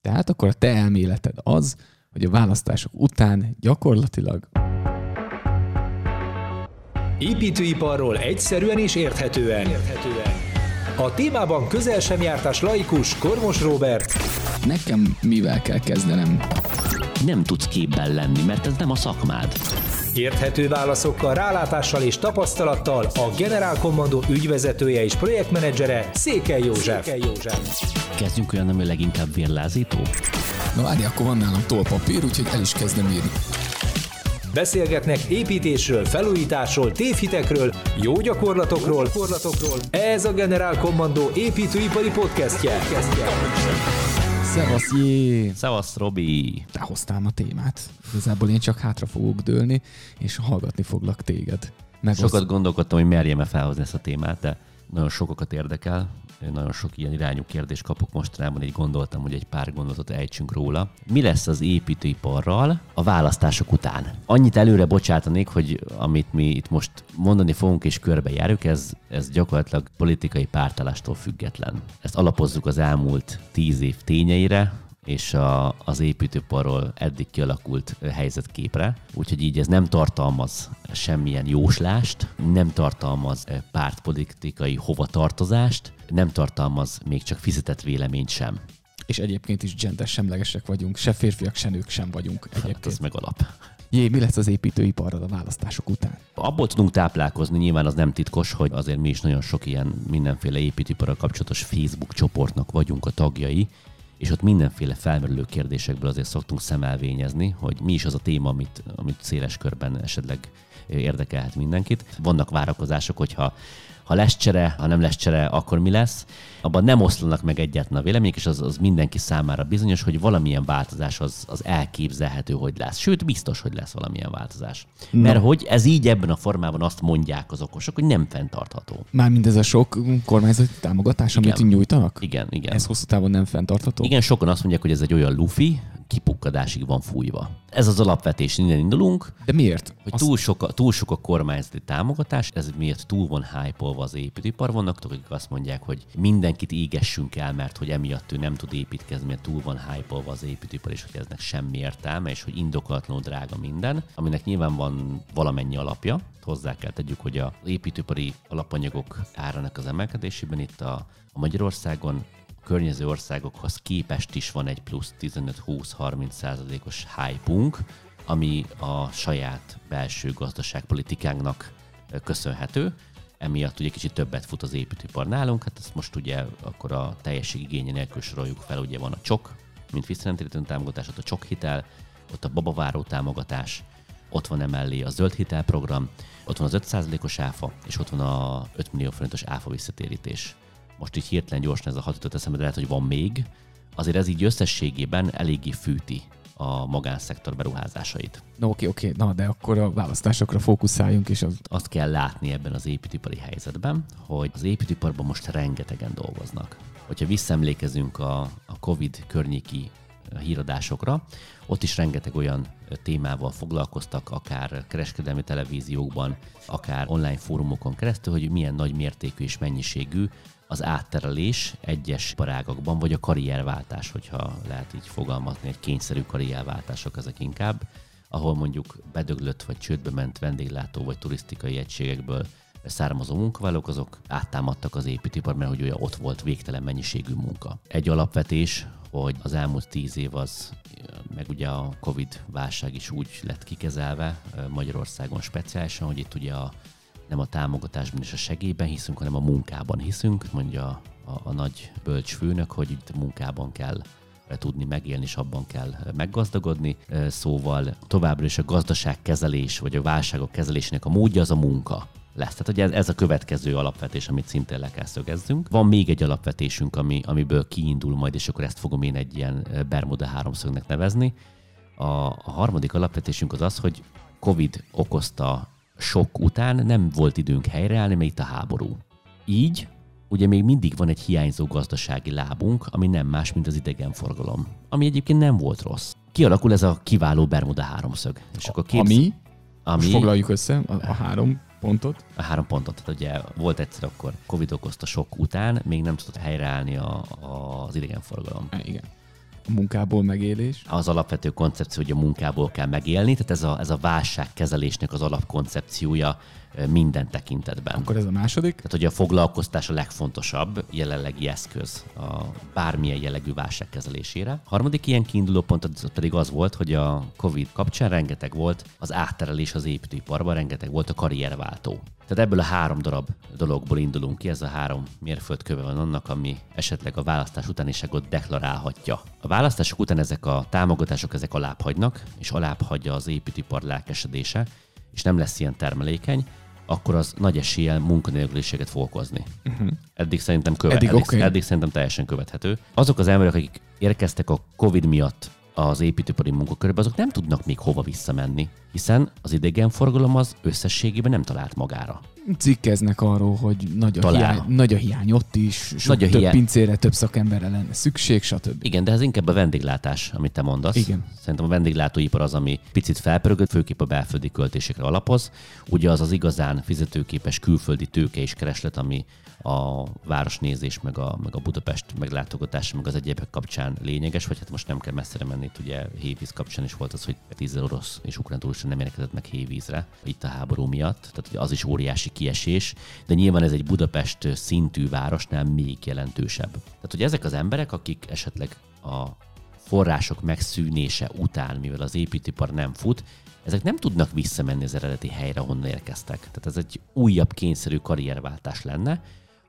Tehát akkor a te elméleted az, hogy a választások után gyakorlatilag Építőiparról egyszerűen és érthetően. érthetően. A témában közel sem jártás laikus Kormos Robert. nekem mivel kell kezdenem? Nem tudsz képben lenni, mert ez nem a szakmád. Érthető válaszokkal, rálátással és tapasztalattal a Generál Commando ügyvezetője és projektmenedzsere Székely József. Székely József. Kezdjünk olyan, ami leginkább vérlázító? Na várj, akkor van nálam tollpapír, úgyhogy el is kezdem írni. Beszélgetnek építésről, felújításról, tévhitekről, jó gyakorlatokról. gyakorlatokról. Ez a Generál Commando építőipari podcastje. Szevasz, jé! Szevasz, Robi! Te hoztál a témát. Igazából én csak hátra fogok dőlni, és hallgatni foglak téged. Meg Sokat gondolkodtam, hogy merjem-e felhozni ezt a témát, de nagyon sokakat érdekel. Nagyon sok ilyen irányú kérdést kapok mostanában, így gondoltam, hogy egy pár gondolatot ejtsünk róla. Mi lesz az építőiparral a választások után? Annyit előre bocsátanék, hogy amit mi itt most mondani fogunk és körbejárjuk, ez, ez gyakorlatilag politikai pártállástól független. Ezt alapozzuk az elmúlt tíz év tényeire, és a, az építőparról eddig kialakult helyzetképre. Úgyhogy így ez nem tartalmaz semmilyen jóslást, nem tartalmaz pártpolitikai hovatartozást, nem tartalmaz még csak fizetett véleményt sem. És egyébként is gender semlegesek vagyunk, se férfiak, se nők sem vagyunk Hát egyébként. ez meg alap. Jé, mi lesz az építőiparral a választások után? Abból tudunk táplálkozni, nyilván az nem titkos, hogy azért mi is nagyon sok ilyen mindenféle építőiparral kapcsolatos Facebook csoportnak vagyunk a tagjai, és ott mindenféle felmerülő kérdésekből azért szoktunk szemelvényezni, hogy mi is az a téma, amit, amit széles körben esetleg érdekelhet mindenkit. Vannak várakozások, hogyha ha lesz csere, ha nem lesz csere, akkor mi lesz. Abban nem oszlanak meg egyáltalán a vélemények, és az, az mindenki számára bizonyos, hogy valamilyen változás az, az elképzelhető, hogy lesz. Sőt, biztos, hogy lesz valamilyen változás. Na. Mert hogy ez így ebben a formában azt mondják az okosok, hogy nem fenntartható. Mármint ez a sok kormányzati támogatás, amit Igen. nyújtanak? Igen, igen. Ez hosszú távon nem fenntartható? Igen, sokan azt mondják, hogy ez egy olyan lufi, kipukkadásig van fújva. Ez az alapvetés, innen indulunk, De miért? hogy túl sok, a, túl sok a kormányzati támogatás, ez miért túl van hype az építőipar. Vannak, akik azt mondják, hogy mindenkit égessünk el, mert hogy emiatt ő nem tud építkezni, mert túl van hype az építőipar, és hogy eznek semmi értelme, és hogy indokolatlanul drága minden, aminek nyilván van valamennyi alapja. Hozzá kell tegyük, hogy az építőipari alapanyagok árának az emelkedésében itt a, Magyarországon környező országokhoz képest is van egy plusz 15-20-30 százalékos hype ami a saját belső gazdaságpolitikánknak köszönhető. Emiatt ugye kicsit többet fut az építőipar nálunk, hát ezt most ugye akkor a teljesség igénye nélkül soroljuk fel, ugye van a csok, mint visszanemtérítő támogatás, ott a csok hitel, ott a babaváró támogatás, ott van emellé a zöld hitelprogram, ott van az 5%-os áfa, és ott van a 5 millió forintos áfa visszatérítés. Most így hirtelen gyorsan ez a hat jutott eszembe, de lehet, hogy van még. Azért ez így összességében eléggé fűti a magánszektor beruházásait. Na oké, oké, na de akkor a választásokra fókuszáljunk, és az... Azt kell látni ebben az építőipari helyzetben, hogy az építőiparban most rengetegen dolgoznak. Hogyha visszaemlékezünk a, a COVID környéki híradásokra, ott is rengeteg olyan témával foglalkoztak, akár kereskedelmi televíziókban, akár online fórumokon keresztül, hogy milyen nagy mértékű és mennyiségű az átterelés egyes parágakban, vagy a karrierváltás, hogyha lehet így fogalmazni, egy kényszerű karrierváltások ezek inkább, ahol mondjuk bedöglött vagy csődbe ment vendéglátó vagy turisztikai egységekből származó munkavállalók, azok áttámadtak az építőipar, mert hogy olyan ott volt végtelen mennyiségű munka. Egy alapvetés, hogy az elmúlt tíz év az, meg ugye a Covid válság is úgy lett kikezelve Magyarországon speciálisan, hogy itt ugye a nem a támogatásban és a segélyben hiszünk, hanem a munkában hiszünk, mondja a, a nagy bölcs főnök, hogy itt munkában kell tudni megélni, és abban kell meggazdagodni. Szóval továbbra is a gazdaságkezelés, vagy a válságok kezelésének a módja az a munka lesz. Tehát ugye ez, ez a következő alapvetés, amit szintén le kell szögezzünk. Van még egy alapvetésünk, ami, amiből kiindul majd, és akkor ezt fogom én egy ilyen Bermuda háromszögnek nevezni. A, a harmadik alapvetésünk az az, hogy Covid okozta sok után nem volt időnk helyreállni, mert itt a háború. Így ugye még mindig van egy hiányzó gazdasági lábunk, ami nem más, mint az idegenforgalom. Ami egyébként nem volt rossz. Kialakul ez a kiváló Bermuda háromszög. És akkor képz... Ami, ami most foglaljuk össze a, a három pontot. a három pontot. Tehát ugye volt egyszer akkor Covid okozta sok után, még nem tudott helyreállni a, a, az idegenforgalom. E, igen. A munkából megélés. Az alapvető koncepció, hogy a munkából kell megélni, tehát ez a, ez a válságkezelésnek az alapkoncepciója minden tekintetben. Akkor ez a második? Tehát, hogy a foglalkoztás a legfontosabb jelenlegi eszköz a bármilyen jellegű válság kezelésére. A harmadik ilyen kiinduló pont pedig az volt, hogy a COVID kapcsán rengeteg volt az átterelés az építőiparban, rengeteg volt a karrierváltó. Tehát ebből a három darab dologból indulunk ki, ez a három mérföldköve van annak, ami esetleg a választás utániságot deklarálhatja. A választások után ezek a támogatások ezek alábbhagynak, és alábbhagyja az építőipar lelkesedése, és nem lesz ilyen termelékeny, akkor az nagy eséllyel munkanélküliséget fog okozni. Uh-huh. Eddig szerintem követ, eddig, eddig, okay. eddig szerintem teljesen követhető. Azok az emberek, akik érkeztek a COVID miatt az építőipari munkakörbe, azok nem tudnak még hova visszamenni, hiszen az idegenforgalom az összességében nem talált magára cikkeznek arról, hogy nagy a, hiány, nagy a hiány ott is, sok nagy a több hiány. pincére, több szakemberre lenne szükség, stb. Igen, de ez inkább a vendéglátás, amit te mondasz. Igen. Szerintem a vendéglátóipar az, ami picit felpörögött, főképp a belföldi költésekre alapoz. Ugye az az igazán fizetőképes külföldi tőke és kereslet, ami a városnézés, meg a, meg a Budapest meglátogatás, meg az egyébek kapcsán lényeges, vagy hát most nem kell messzire menni, itt ugye hévíz kapcsán is volt az, hogy 10 orosz és ukrán turista nem érkezett meg hévízre, itt a háború miatt, tehát az is óriási kiesés, de nyilván ez egy Budapest szintű városnál még jelentősebb. Tehát, hogy ezek az emberek, akik esetleg a források megszűnése után, mivel az építőipar nem fut, ezek nem tudnak visszamenni az eredeti helyre, honnan érkeztek. Tehát ez egy újabb kényszerű karrierváltás lenne,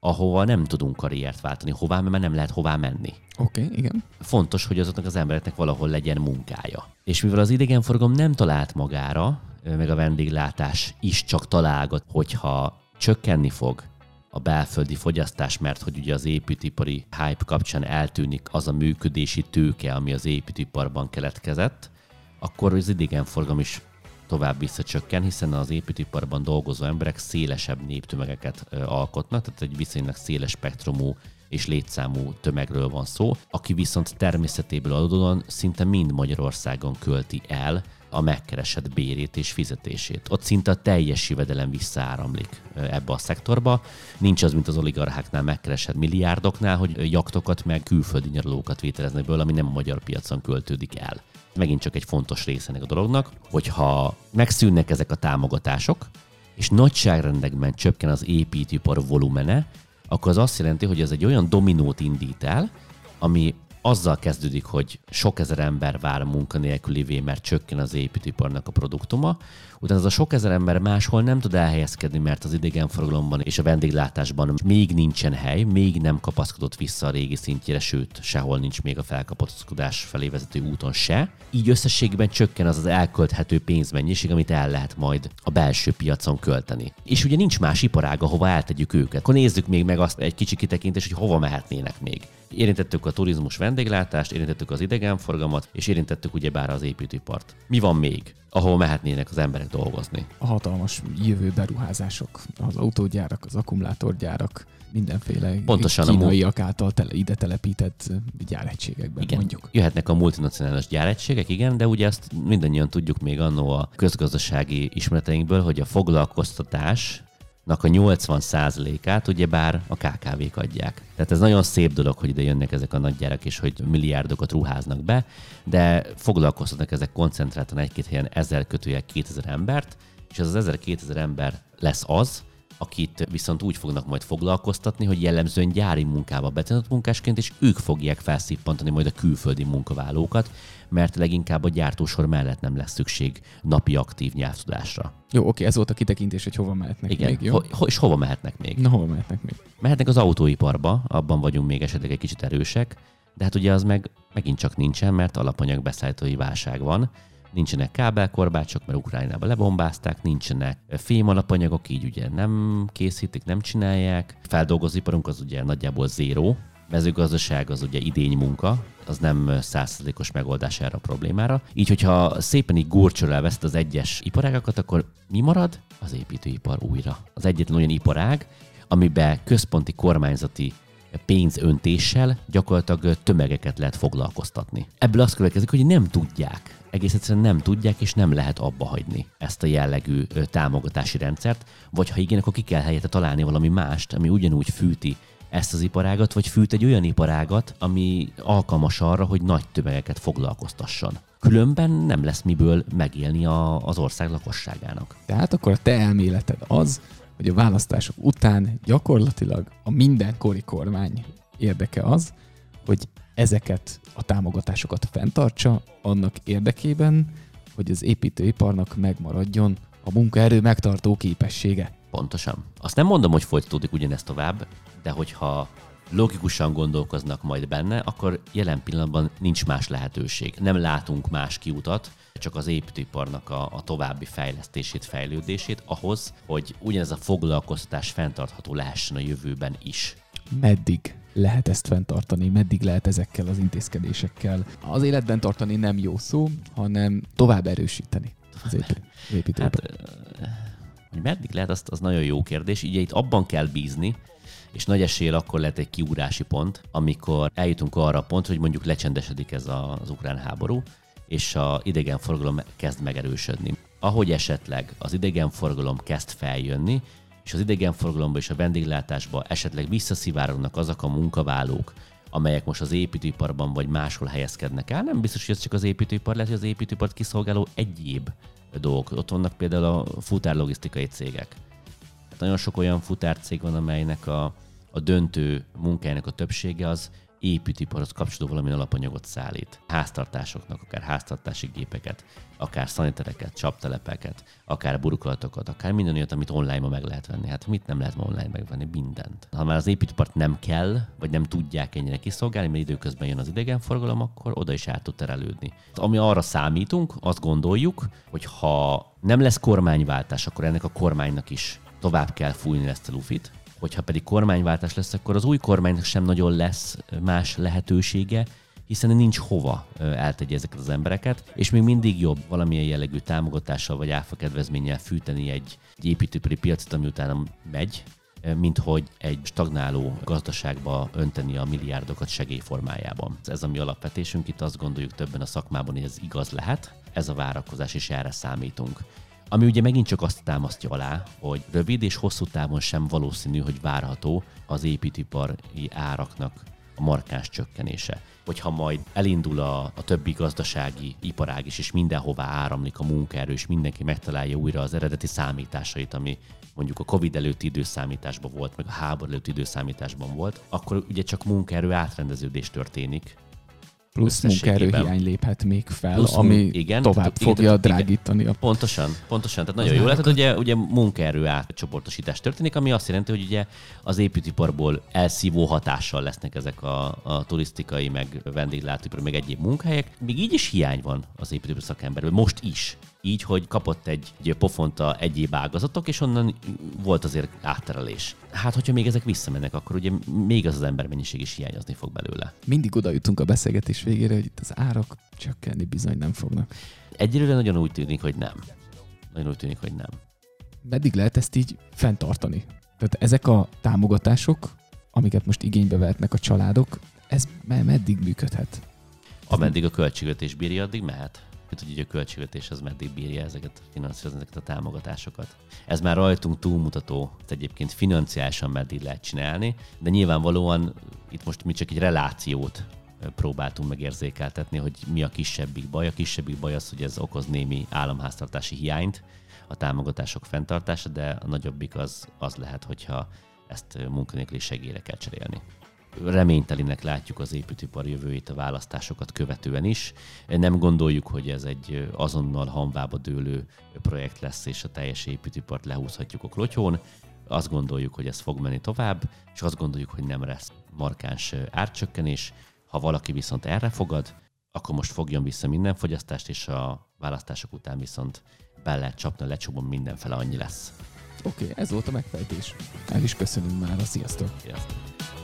ahova nem tudunk karriert váltani, hová, mert nem lehet hová menni. Oké, okay, igen. Fontos, hogy azoknak az embereknek valahol legyen munkája. És mivel az idegenforgalom nem talált magára, meg a vendéglátás is csak találgat, hogyha csökkenni fog a belföldi fogyasztás, mert hogy ugye az építőipari hype kapcsán eltűnik az a működési tőke, ami az építőiparban keletkezett, akkor az idegenforgalom is tovább visszacsökken, hiszen az építőiparban dolgozó emberek szélesebb néptömegeket alkotnak, tehát egy viszonylag széles spektrumú és létszámú tömegről van szó, aki viszont természetéből adódóan szinte mind Magyarországon költi el a megkeresett bérét és fizetését. Ott szinte a teljes jövedelem visszaáramlik ebbe a szektorba. Nincs az, mint az oligarcháknál megkeresett milliárdoknál, hogy jaktokat meg külföldi nyaralókat vételeznek belőle, ami nem a magyar piacon költődik el megint csak egy fontos része ennek a dolognak, hogyha megszűnnek ezek a támogatások, és nagyságrendekben csökken az építőipar volumene, akkor az azt jelenti, hogy ez egy olyan dominót indít el, ami azzal kezdődik, hogy sok ezer ember vár munkanélkülivé, mert csökken az építőiparnak a produktuma, utána az a sok ezer ember máshol nem tud elhelyezkedni, mert az idegenforgalomban és a vendéglátásban még nincsen hely, még nem kapaszkodott vissza a régi szintjére, sőt, sehol nincs még a felkapaszkodás felé vezető úton se. Így összességben csökken az az elkölthető pénzmennyiség, amit el lehet majd a belső piacon költeni. És ugye nincs más iparág, ahova eltegyük őket. Akkor nézzük még meg azt egy kicsi kitekintés, hogy hova mehetnének még. Érintettük a turizmus vendéglátást, érintettük az idegenforgalmat, és érintettük ugyebár az építőipart. Mi van még, ahol mehetnének az emberek dolgozni? A hatalmas jövő beruházások, az autógyárak, az akkumulátorgyárak, mindenféle Pontosan kínaiak által tele, ide telepített gyáregységekben igen. mondjuk. Jöhetnek a multinacionális gyáregységek, igen, de ugye azt mindannyian tudjuk még annó a közgazdasági ismereteinkből, hogy a foglalkoztatás a 80%-át ugyebár a KKV-k adják. Tehát ez nagyon szép dolog, hogy ide jönnek ezek a nagygyárak, és hogy milliárdokat ruháznak be, de foglalkoztatnak ezek koncentráltan egy-két helyen 1000 kötőjel 2000 embert, és ez az 1000-2000 ember lesz az, akit viszont úgy fognak majd foglalkoztatni, hogy jellemzően gyári munkába betanult munkásként, és ők fogják felszippantani majd a külföldi munkavállalókat, mert leginkább a gyártósor mellett nem lesz szükség napi aktív nyelvtudásra. Jó, oké, ez volt a kitekintés, hogy hova mehetnek Igen. még, jó? Ho- ho- és hova mehetnek még? Na, hova mehetnek még? Mehetnek az autóiparba, abban vagyunk még esetleg egy kicsit erősek, de hát ugye az meg megint csak nincsen, mert alapanyag beszállítói válság van, nincsenek kábelkorbácsok, mert Ukrajnába lebombázták, nincsenek fémalapanyagok, így ugye nem készítik, nem csinálják. Feldolgozóiparunk az ugye nagyjából zéró, mezőgazdaság az ugye idény munka, az nem százszerzékos megoldás erre a problémára. Így, hogyha szépen így górcsörrel veszed az egyes iparágakat, akkor mi marad? Az építőipar újra. Az egyetlen olyan iparág, amiben központi kormányzati pénzöntéssel gyakorlatilag tömegeket lehet foglalkoztatni. Ebből azt következik, hogy nem tudják egész egyszerűen nem tudják, és nem lehet abba hagyni ezt a jellegű támogatási rendszert, vagy ha igen, akkor ki kell helyette találni valami mást, ami ugyanúgy fűti ezt az iparágat, vagy fűt egy olyan iparágat, ami alkalmas arra, hogy nagy tömegeket foglalkoztasson. Különben nem lesz miből megélni a, az ország lakosságának. Tehát akkor a te elméleted az, hogy a választások után gyakorlatilag a mindenkori kormány érdeke az, hogy ezeket a támogatásokat fenntartsa annak érdekében, hogy az építőiparnak megmaradjon a munkaerő megtartó képessége. Pontosan. Azt nem mondom, hogy folytatódik ugyanezt tovább, de hogyha logikusan gondolkoznak majd benne, akkor jelen pillanatban nincs más lehetőség. Nem látunk más kiutat, csak az építőiparnak a, a további fejlesztését, fejlődését ahhoz, hogy ugyanez a foglalkoztatás fenntartható lehessen a jövőben is. Meddig lehet ezt fenntartani, meddig lehet ezekkel az intézkedésekkel az életben tartani nem jó szó, hanem tovább erősíteni az építőipart. Hát, hogy meddig lehet, az, az nagyon jó kérdés. Ugye itt abban kell bízni, és nagy esél akkor lehet egy kiúrási pont, amikor eljutunk arra a pont, hogy mondjuk lecsendesedik ez az ukrán háború, és a idegenforgalom kezd megerősödni. Ahogy esetleg az idegenforgalom kezd feljönni, és az idegenforgalomba és a vendéglátásba esetleg visszaszivárognak azok a munkavállalók, amelyek most az építőiparban vagy máshol helyezkednek el. Nem biztos, hogy ez csak az építőipar, lehet, hogy az építőipart kiszolgáló egyéb dolgok. Ott vannak például a futárlogisztikai cégek. Hát nagyon sok olyan futárcég van, amelynek a, a döntő munkájának a többsége az építőiparhoz kapcsolódó valamilyen alapanyagot szállít. Háztartásoknak, akár háztartási gépeket, akár szanitereket, csaptelepeket, akár burkolatokat, akár minden olyat, amit online ma meg lehet venni. Hát mit nem lehet ma online megvenni? Mindent. Ha már az építőipart nem kell, vagy nem tudják ennyire kiszolgálni, mert időközben jön az idegenforgalom, akkor oda is át tud terelődni. Ami arra számítunk, azt gondoljuk, hogy ha nem lesz kormányváltás, akkor ennek a kormánynak is tovább kell fújni ezt a lufit, hogyha pedig kormányváltás lesz, akkor az új kormánynak sem nagyon lesz más lehetősége, hiszen nincs hova eltegye ezeket az embereket, és még mindig jobb valamilyen jellegű támogatással vagy áfa kedvezménnyel fűteni egy, egy építőipari piacot, ami utána megy, mint hogy egy stagnáló gazdaságba önteni a milliárdokat segélyformájában. Ez a mi alapvetésünk, itt azt gondoljuk többen a szakmában, hogy ez igaz lehet, ez a várakozás, és erre számítunk. Ami ugye megint csak azt támasztja alá, hogy rövid és hosszú távon sem valószínű, hogy várható az építipari áraknak a markáns csökkenése. Hogyha majd elindul a, a többi gazdasági iparág is, és mindenhová áramlik a munkaerő, és mindenki megtalálja újra az eredeti számításait, ami mondjuk a Covid előtti időszámításban volt, meg a háború előtti időszámításban volt, akkor ugye csak munkaerő átrendeződés történik, plusz munkaerőhiány léphet még fel, plusz, ami igen, tovább tehát, fogja igen, drágítani. A... Pontosan, pontosan. Tehát nagyon jó lehet, hogy ugye, ugye munkaerő átcsoportosítás történik, ami azt jelenti, hogy ugye az építőiparból elszívó hatással lesznek ezek a, a turisztikai, meg vendéglátóipar, meg egyéb munkahelyek. Még így is hiány van az építőipar szakemberből, most is így, hogy kapott egy, egy pofont a egyéb ágazatok, és onnan volt azért átterelés. Hát, hogyha még ezek visszamennek, akkor ugye még az az embermennyiség is hiányozni fog belőle. Mindig oda jutunk a beszélgetés végére, hogy itt az árak csökkenni bizony nem fognak. Egyelőre nagyon úgy tűnik, hogy nem. Nagyon úgy tűnik, hogy nem. Meddig lehet ezt így fenntartani? Tehát ezek a támogatások, amiket most igénybe vehetnek a családok, ez meddig működhet? Ameddig a költségvetés bírja, addig mehet hogy így a költségvetés az meddig bírja ezeket finanszírozni, ezeket a támogatásokat. Ez már rajtunk túlmutató, hogy egyébként financiálisan meddig lehet csinálni, de nyilvánvalóan itt most mi csak egy relációt próbáltunk megérzékeltetni, hogy mi a kisebbik baj. A kisebbik baj az, hogy ez okoz némi államháztartási hiányt, a támogatások fenntartása, de a nagyobbik az, az lehet, hogyha ezt munkanélküli segélyre kell cserélni reménytelinek látjuk az építőipar jövőjét a választásokat követően is. Nem gondoljuk, hogy ez egy azonnal hanvába dőlő projekt lesz, és a teljes építőipart lehúzhatjuk a klotyón. Azt gondoljuk, hogy ez fog menni tovább, és azt gondoljuk, hogy nem lesz markáns árcsökkenés. Ha valaki viszont erre fogad, akkor most fogjon vissza minden fogyasztást, és a választások után viszont be lehet csapni a lecsóban mindenfele annyi lesz. Oké, okay, ez volt a megfejtés. El is köszönünk már, a sziasztok! Sziasztok!